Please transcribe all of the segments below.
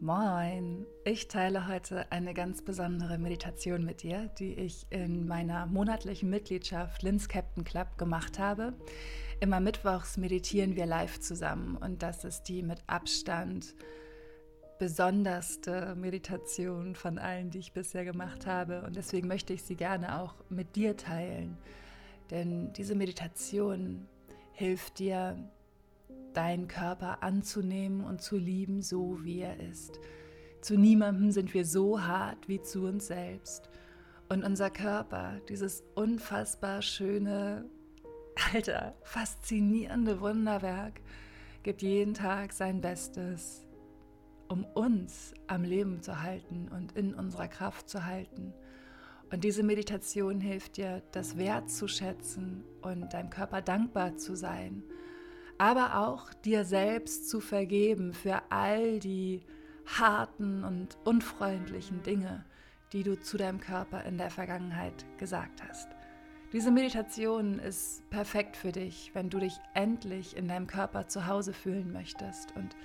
Moin! Ich teile heute eine ganz besondere Meditation mit dir, die ich in meiner monatlichen Mitgliedschaft Linz Captain Club gemacht habe. Immer mittwochs meditieren wir live zusammen und das ist die mit Abstand besonderste Meditation von allen, die ich bisher gemacht habe. Und deswegen möchte ich sie gerne auch mit dir teilen. Denn diese Meditation hilft dir, deinen Körper anzunehmen und zu lieben, so wie er ist. Zu niemandem sind wir so hart wie zu uns selbst. Und unser Körper, dieses unfassbar schöne, alter, faszinierende Wunderwerk, gibt jeden Tag sein Bestes, um uns am Leben zu halten und in unserer Kraft zu halten. Und diese Meditation hilft dir, das wertzuschätzen und deinem Körper dankbar zu sein aber auch dir selbst zu vergeben für all die harten und unfreundlichen Dinge, die du zu deinem Körper in der Vergangenheit gesagt hast. Diese Meditation ist perfekt für dich, wenn du dich endlich in deinem Körper zu Hause fühlen möchtest und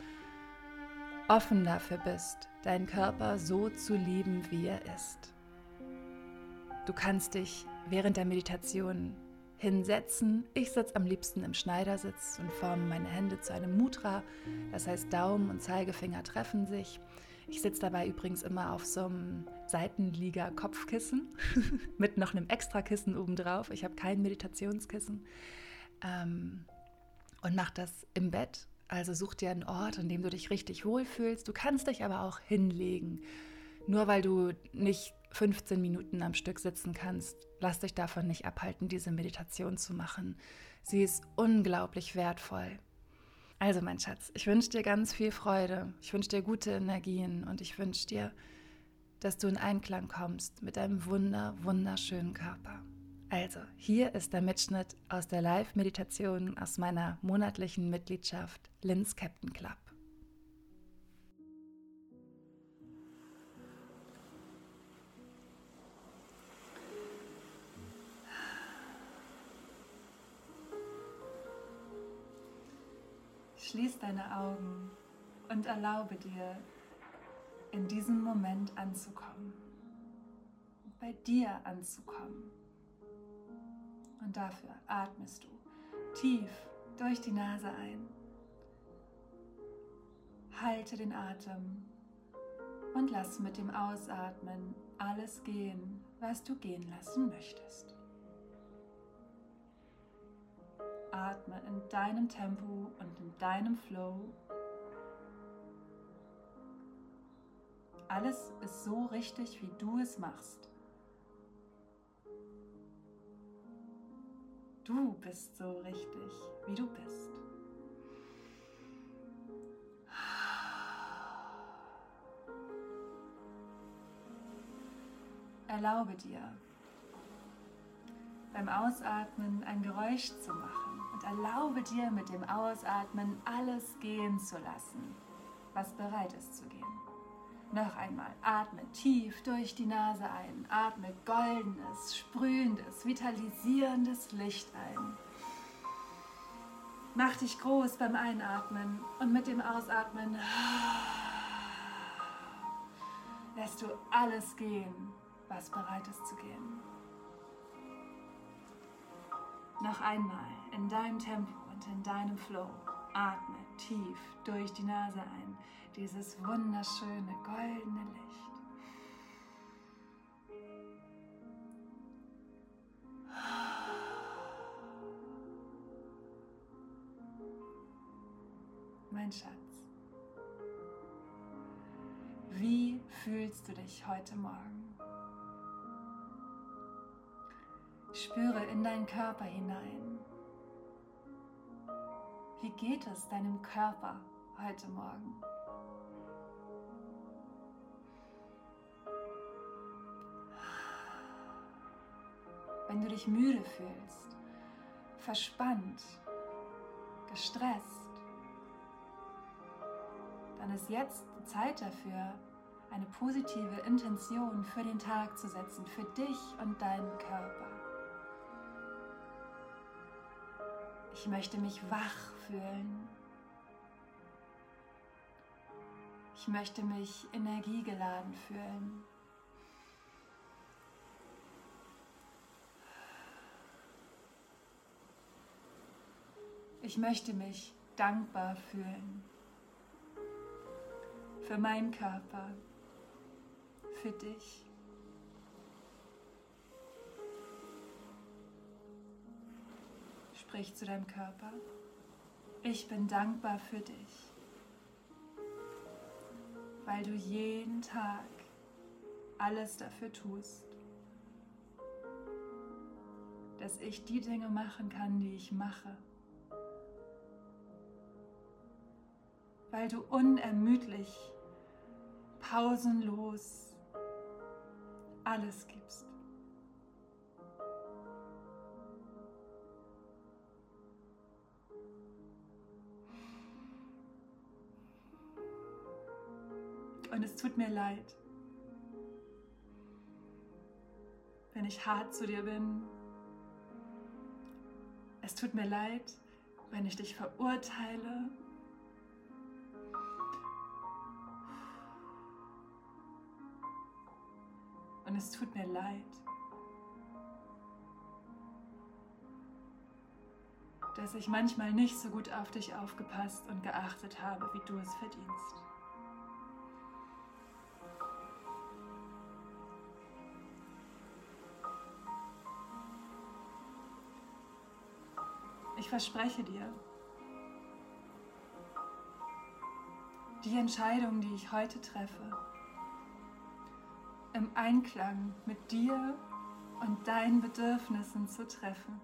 offen dafür bist, deinen Körper so zu lieben, wie er ist. Du kannst dich während der Meditation hinsetzen. Ich sitze am liebsten im Schneidersitz und forme meine Hände zu einem Mudra. Das heißt, Daumen und Zeigefinger treffen sich. Ich sitze dabei übrigens immer auf so einem Seitenlieger-Kopfkissen mit noch einem Extrakissen obendrauf. Ich habe kein Meditationskissen. Ähm, und mache das im Bett. Also such dir einen Ort, an dem du dich richtig wohlfühlst. Du kannst dich aber auch hinlegen. Nur weil du nicht 15 Minuten am Stück sitzen kannst, lass dich davon nicht abhalten, diese Meditation zu machen. Sie ist unglaublich wertvoll. Also mein Schatz, ich wünsche dir ganz viel Freude, ich wünsche dir gute Energien und ich wünsche dir, dass du in Einklang kommst mit deinem wunder, wunderschönen Körper. Also, hier ist der Mitschnitt aus der Live-Meditation aus meiner monatlichen Mitgliedschaft Linz Captain Club. Schließ deine Augen und erlaube dir, in diesem Moment anzukommen, bei dir anzukommen. Und dafür atmest du tief durch die Nase ein. Halte den Atem und lass mit dem Ausatmen alles gehen, was du gehen lassen möchtest. Atme in deinem Tempo und in deinem Flow. Alles ist so richtig, wie du es machst. Du bist so richtig, wie du bist. Erlaube dir, beim Ausatmen ein Geräusch zu machen und erlaube dir mit dem Ausatmen alles gehen zu lassen, was bereit ist zu gehen. Noch einmal, atme tief durch die Nase ein, atme goldenes, sprühendes, vitalisierendes Licht ein. Mach dich groß beim Einatmen und mit dem Ausatmen lässt du alles gehen, was bereit ist zu gehen. Noch einmal in deinem Tempo und in deinem Flow. Atme tief durch die Nase ein, dieses wunderschöne goldene Licht. Mein Schatz, wie fühlst du dich heute Morgen? Spüre in deinen Körper hinein. Wie geht es deinem Körper heute Morgen? Wenn du dich müde fühlst, verspannt, gestresst, dann ist jetzt Zeit dafür, eine positive Intention für den Tag zu setzen, für dich und deinen Körper. Ich möchte mich wach fühlen. Ich möchte mich energiegeladen fühlen. Ich möchte mich dankbar fühlen für meinen Körper, für dich. Sprich zu deinem Körper. Ich bin dankbar für dich, weil du jeden Tag alles dafür tust, dass ich die Dinge machen kann, die ich mache. Weil du unermüdlich, pausenlos alles gibst. Und es tut mir leid, wenn ich hart zu dir bin. Es tut mir leid, wenn ich dich verurteile. Und es tut mir leid, dass ich manchmal nicht so gut auf dich aufgepasst und geachtet habe, wie du es verdienst. Verspreche dir, die Entscheidung, die ich heute treffe, im Einklang mit dir und deinen Bedürfnissen zu treffen.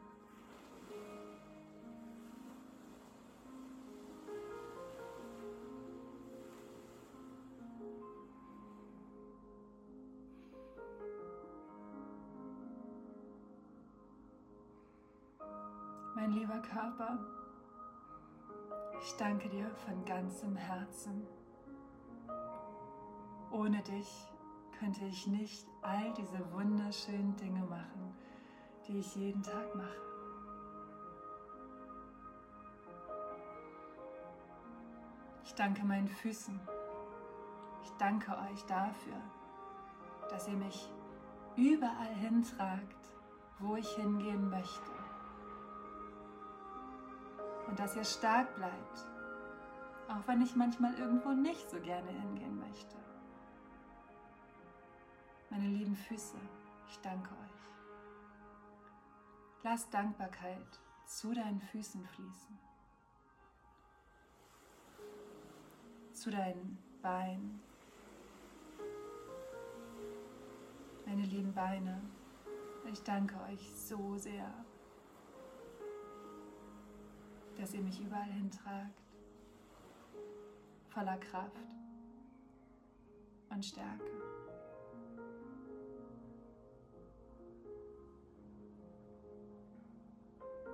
Körper, ich danke dir von ganzem Herzen. Ohne dich könnte ich nicht all diese wunderschönen Dinge machen, die ich jeden Tag mache. Ich danke meinen Füßen. Ich danke euch dafür, dass ihr mich überall hintragt, wo ich hingehen möchte und dass ihr stark bleibt, auch wenn ich manchmal irgendwo nicht so gerne hingehen möchte. Meine lieben Füße, ich danke euch. Lass Dankbarkeit zu deinen Füßen fließen, zu deinen Beinen, meine lieben Beine. Ich danke euch so sehr dass ihr mich überall hintragt, voller Kraft und Stärke.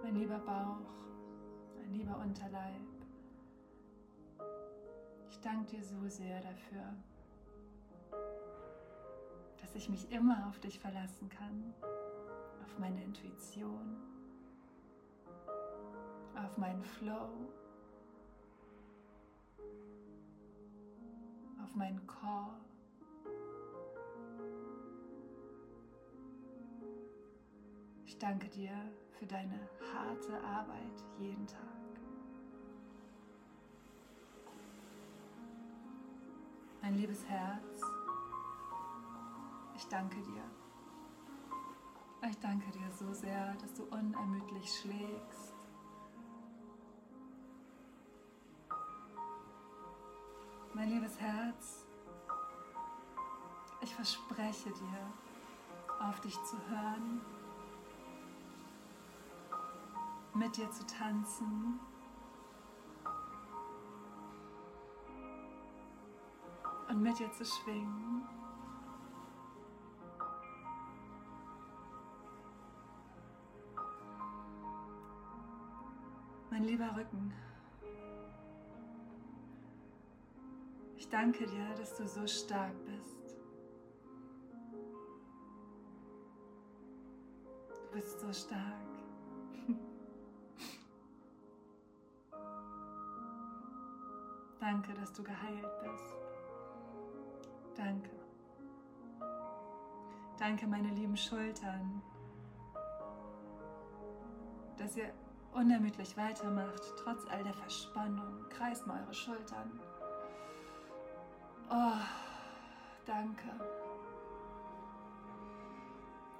Mein lieber Bauch, mein lieber Unterleib, ich danke dir so sehr dafür, dass ich mich immer auf dich verlassen kann, auf meine Intuition auf meinen Flow, auf meinen Core. Ich danke dir für deine harte Arbeit jeden Tag. Mein liebes Herz, ich danke dir. Ich danke dir so sehr, dass du unermüdlich schlägst Mein liebes Herz, ich verspreche dir, auf dich zu hören, mit dir zu tanzen. Und mit dir zu schwingen. Mein lieber Rücken. Danke dir, dass du so stark bist. Du bist so stark. Danke, dass du geheilt bist. Danke. Danke, meine lieben Schultern, dass ihr unermüdlich weitermacht, trotz all der Verspannung. Kreist mal eure Schultern. Oh, danke.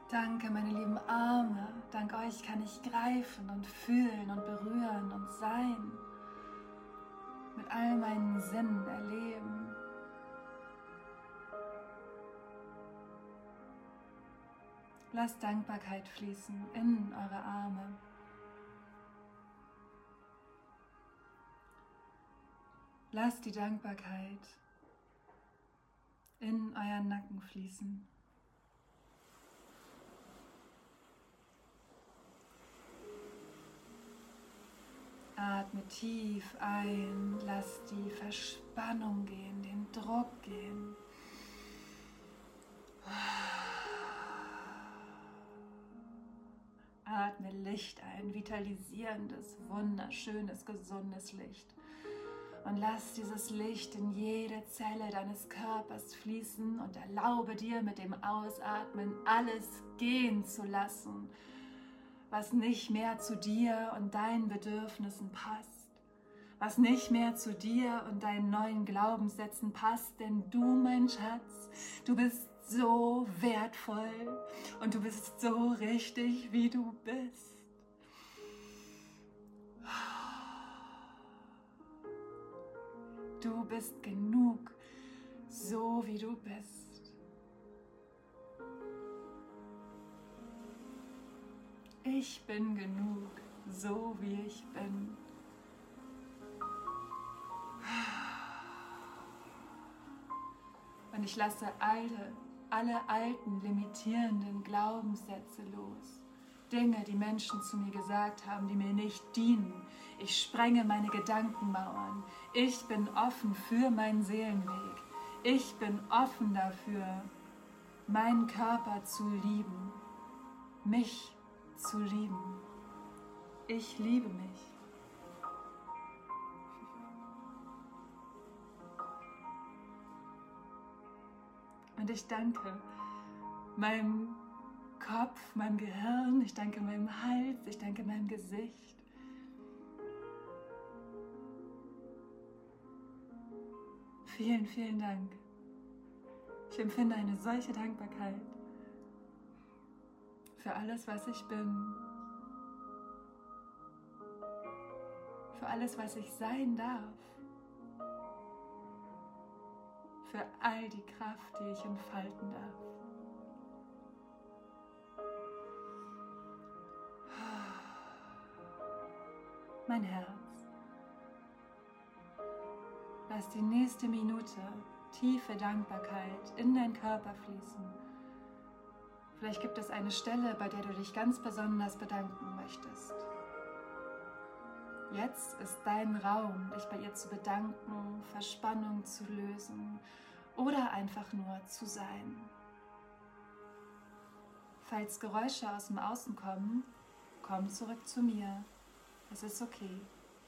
Danke, meine lieben Arme. Dank euch kann ich greifen und fühlen und berühren und sein. Mit all meinen Sinnen erleben. Lasst Dankbarkeit fließen in eure Arme. Lasst die Dankbarkeit in euren Nacken fließen. Atme tief ein, lass die Verspannung gehen, den Druck gehen. Atme Licht ein, vitalisierendes, wunderschönes, gesundes Licht. Und lass dieses Licht in jede Zelle deines Körpers fließen und erlaube dir mit dem Ausatmen alles gehen zu lassen was nicht mehr zu dir und deinen Bedürfnissen passt, was nicht mehr zu dir und deinen neuen Glaubenssätzen passt, denn du, mein Schatz, du bist so wertvoll und du bist so richtig, wie du bist. Du bist genug, so wie du bist. Ich bin genug, so wie ich bin. Und ich lasse alle, alle alten, limitierenden Glaubenssätze los. Dinge, die Menschen zu mir gesagt haben, die mir nicht dienen. Ich sprenge meine Gedankenmauern. Ich bin offen für meinen Seelenweg. Ich bin offen dafür, meinen Körper zu lieben, mich zu lieben. Ich liebe mich. Und ich danke meinem Kopf, meinem Gehirn, ich danke meinem Hals, ich danke meinem Gesicht. Vielen, vielen Dank. Ich empfinde eine solche Dankbarkeit für alles, was ich bin, für alles, was ich sein darf, für all die Kraft, die ich entfalten darf. Mein Herz, lass die nächste Minute tiefe Dankbarkeit in deinen Körper fließen Vielleicht gibt es eine Stelle, bei der du dich ganz besonders bedanken möchtest. Jetzt ist dein Raum, dich bei ihr zu bedanken, Verspannung zu lösen oder einfach nur zu sein. Falls Geräusche aus dem Außen kommen, komm zurück zu mir. Es ist okay.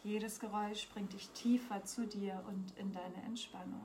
Jedes Geräusch bringt dich tiefer zu dir und in deine Entspannung.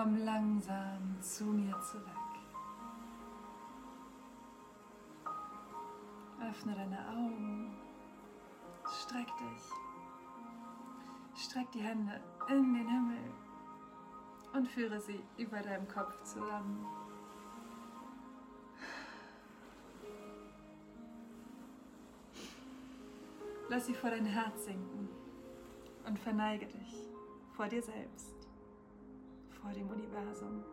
Komm langsam zu mir zurück. Öffne deine Augen, streck dich, streck die Hände in den Himmel und führe sie über deinem Kopf zusammen. Lass sie vor dein Herz sinken und verneige dich vor dir selbst, vor dem Universum.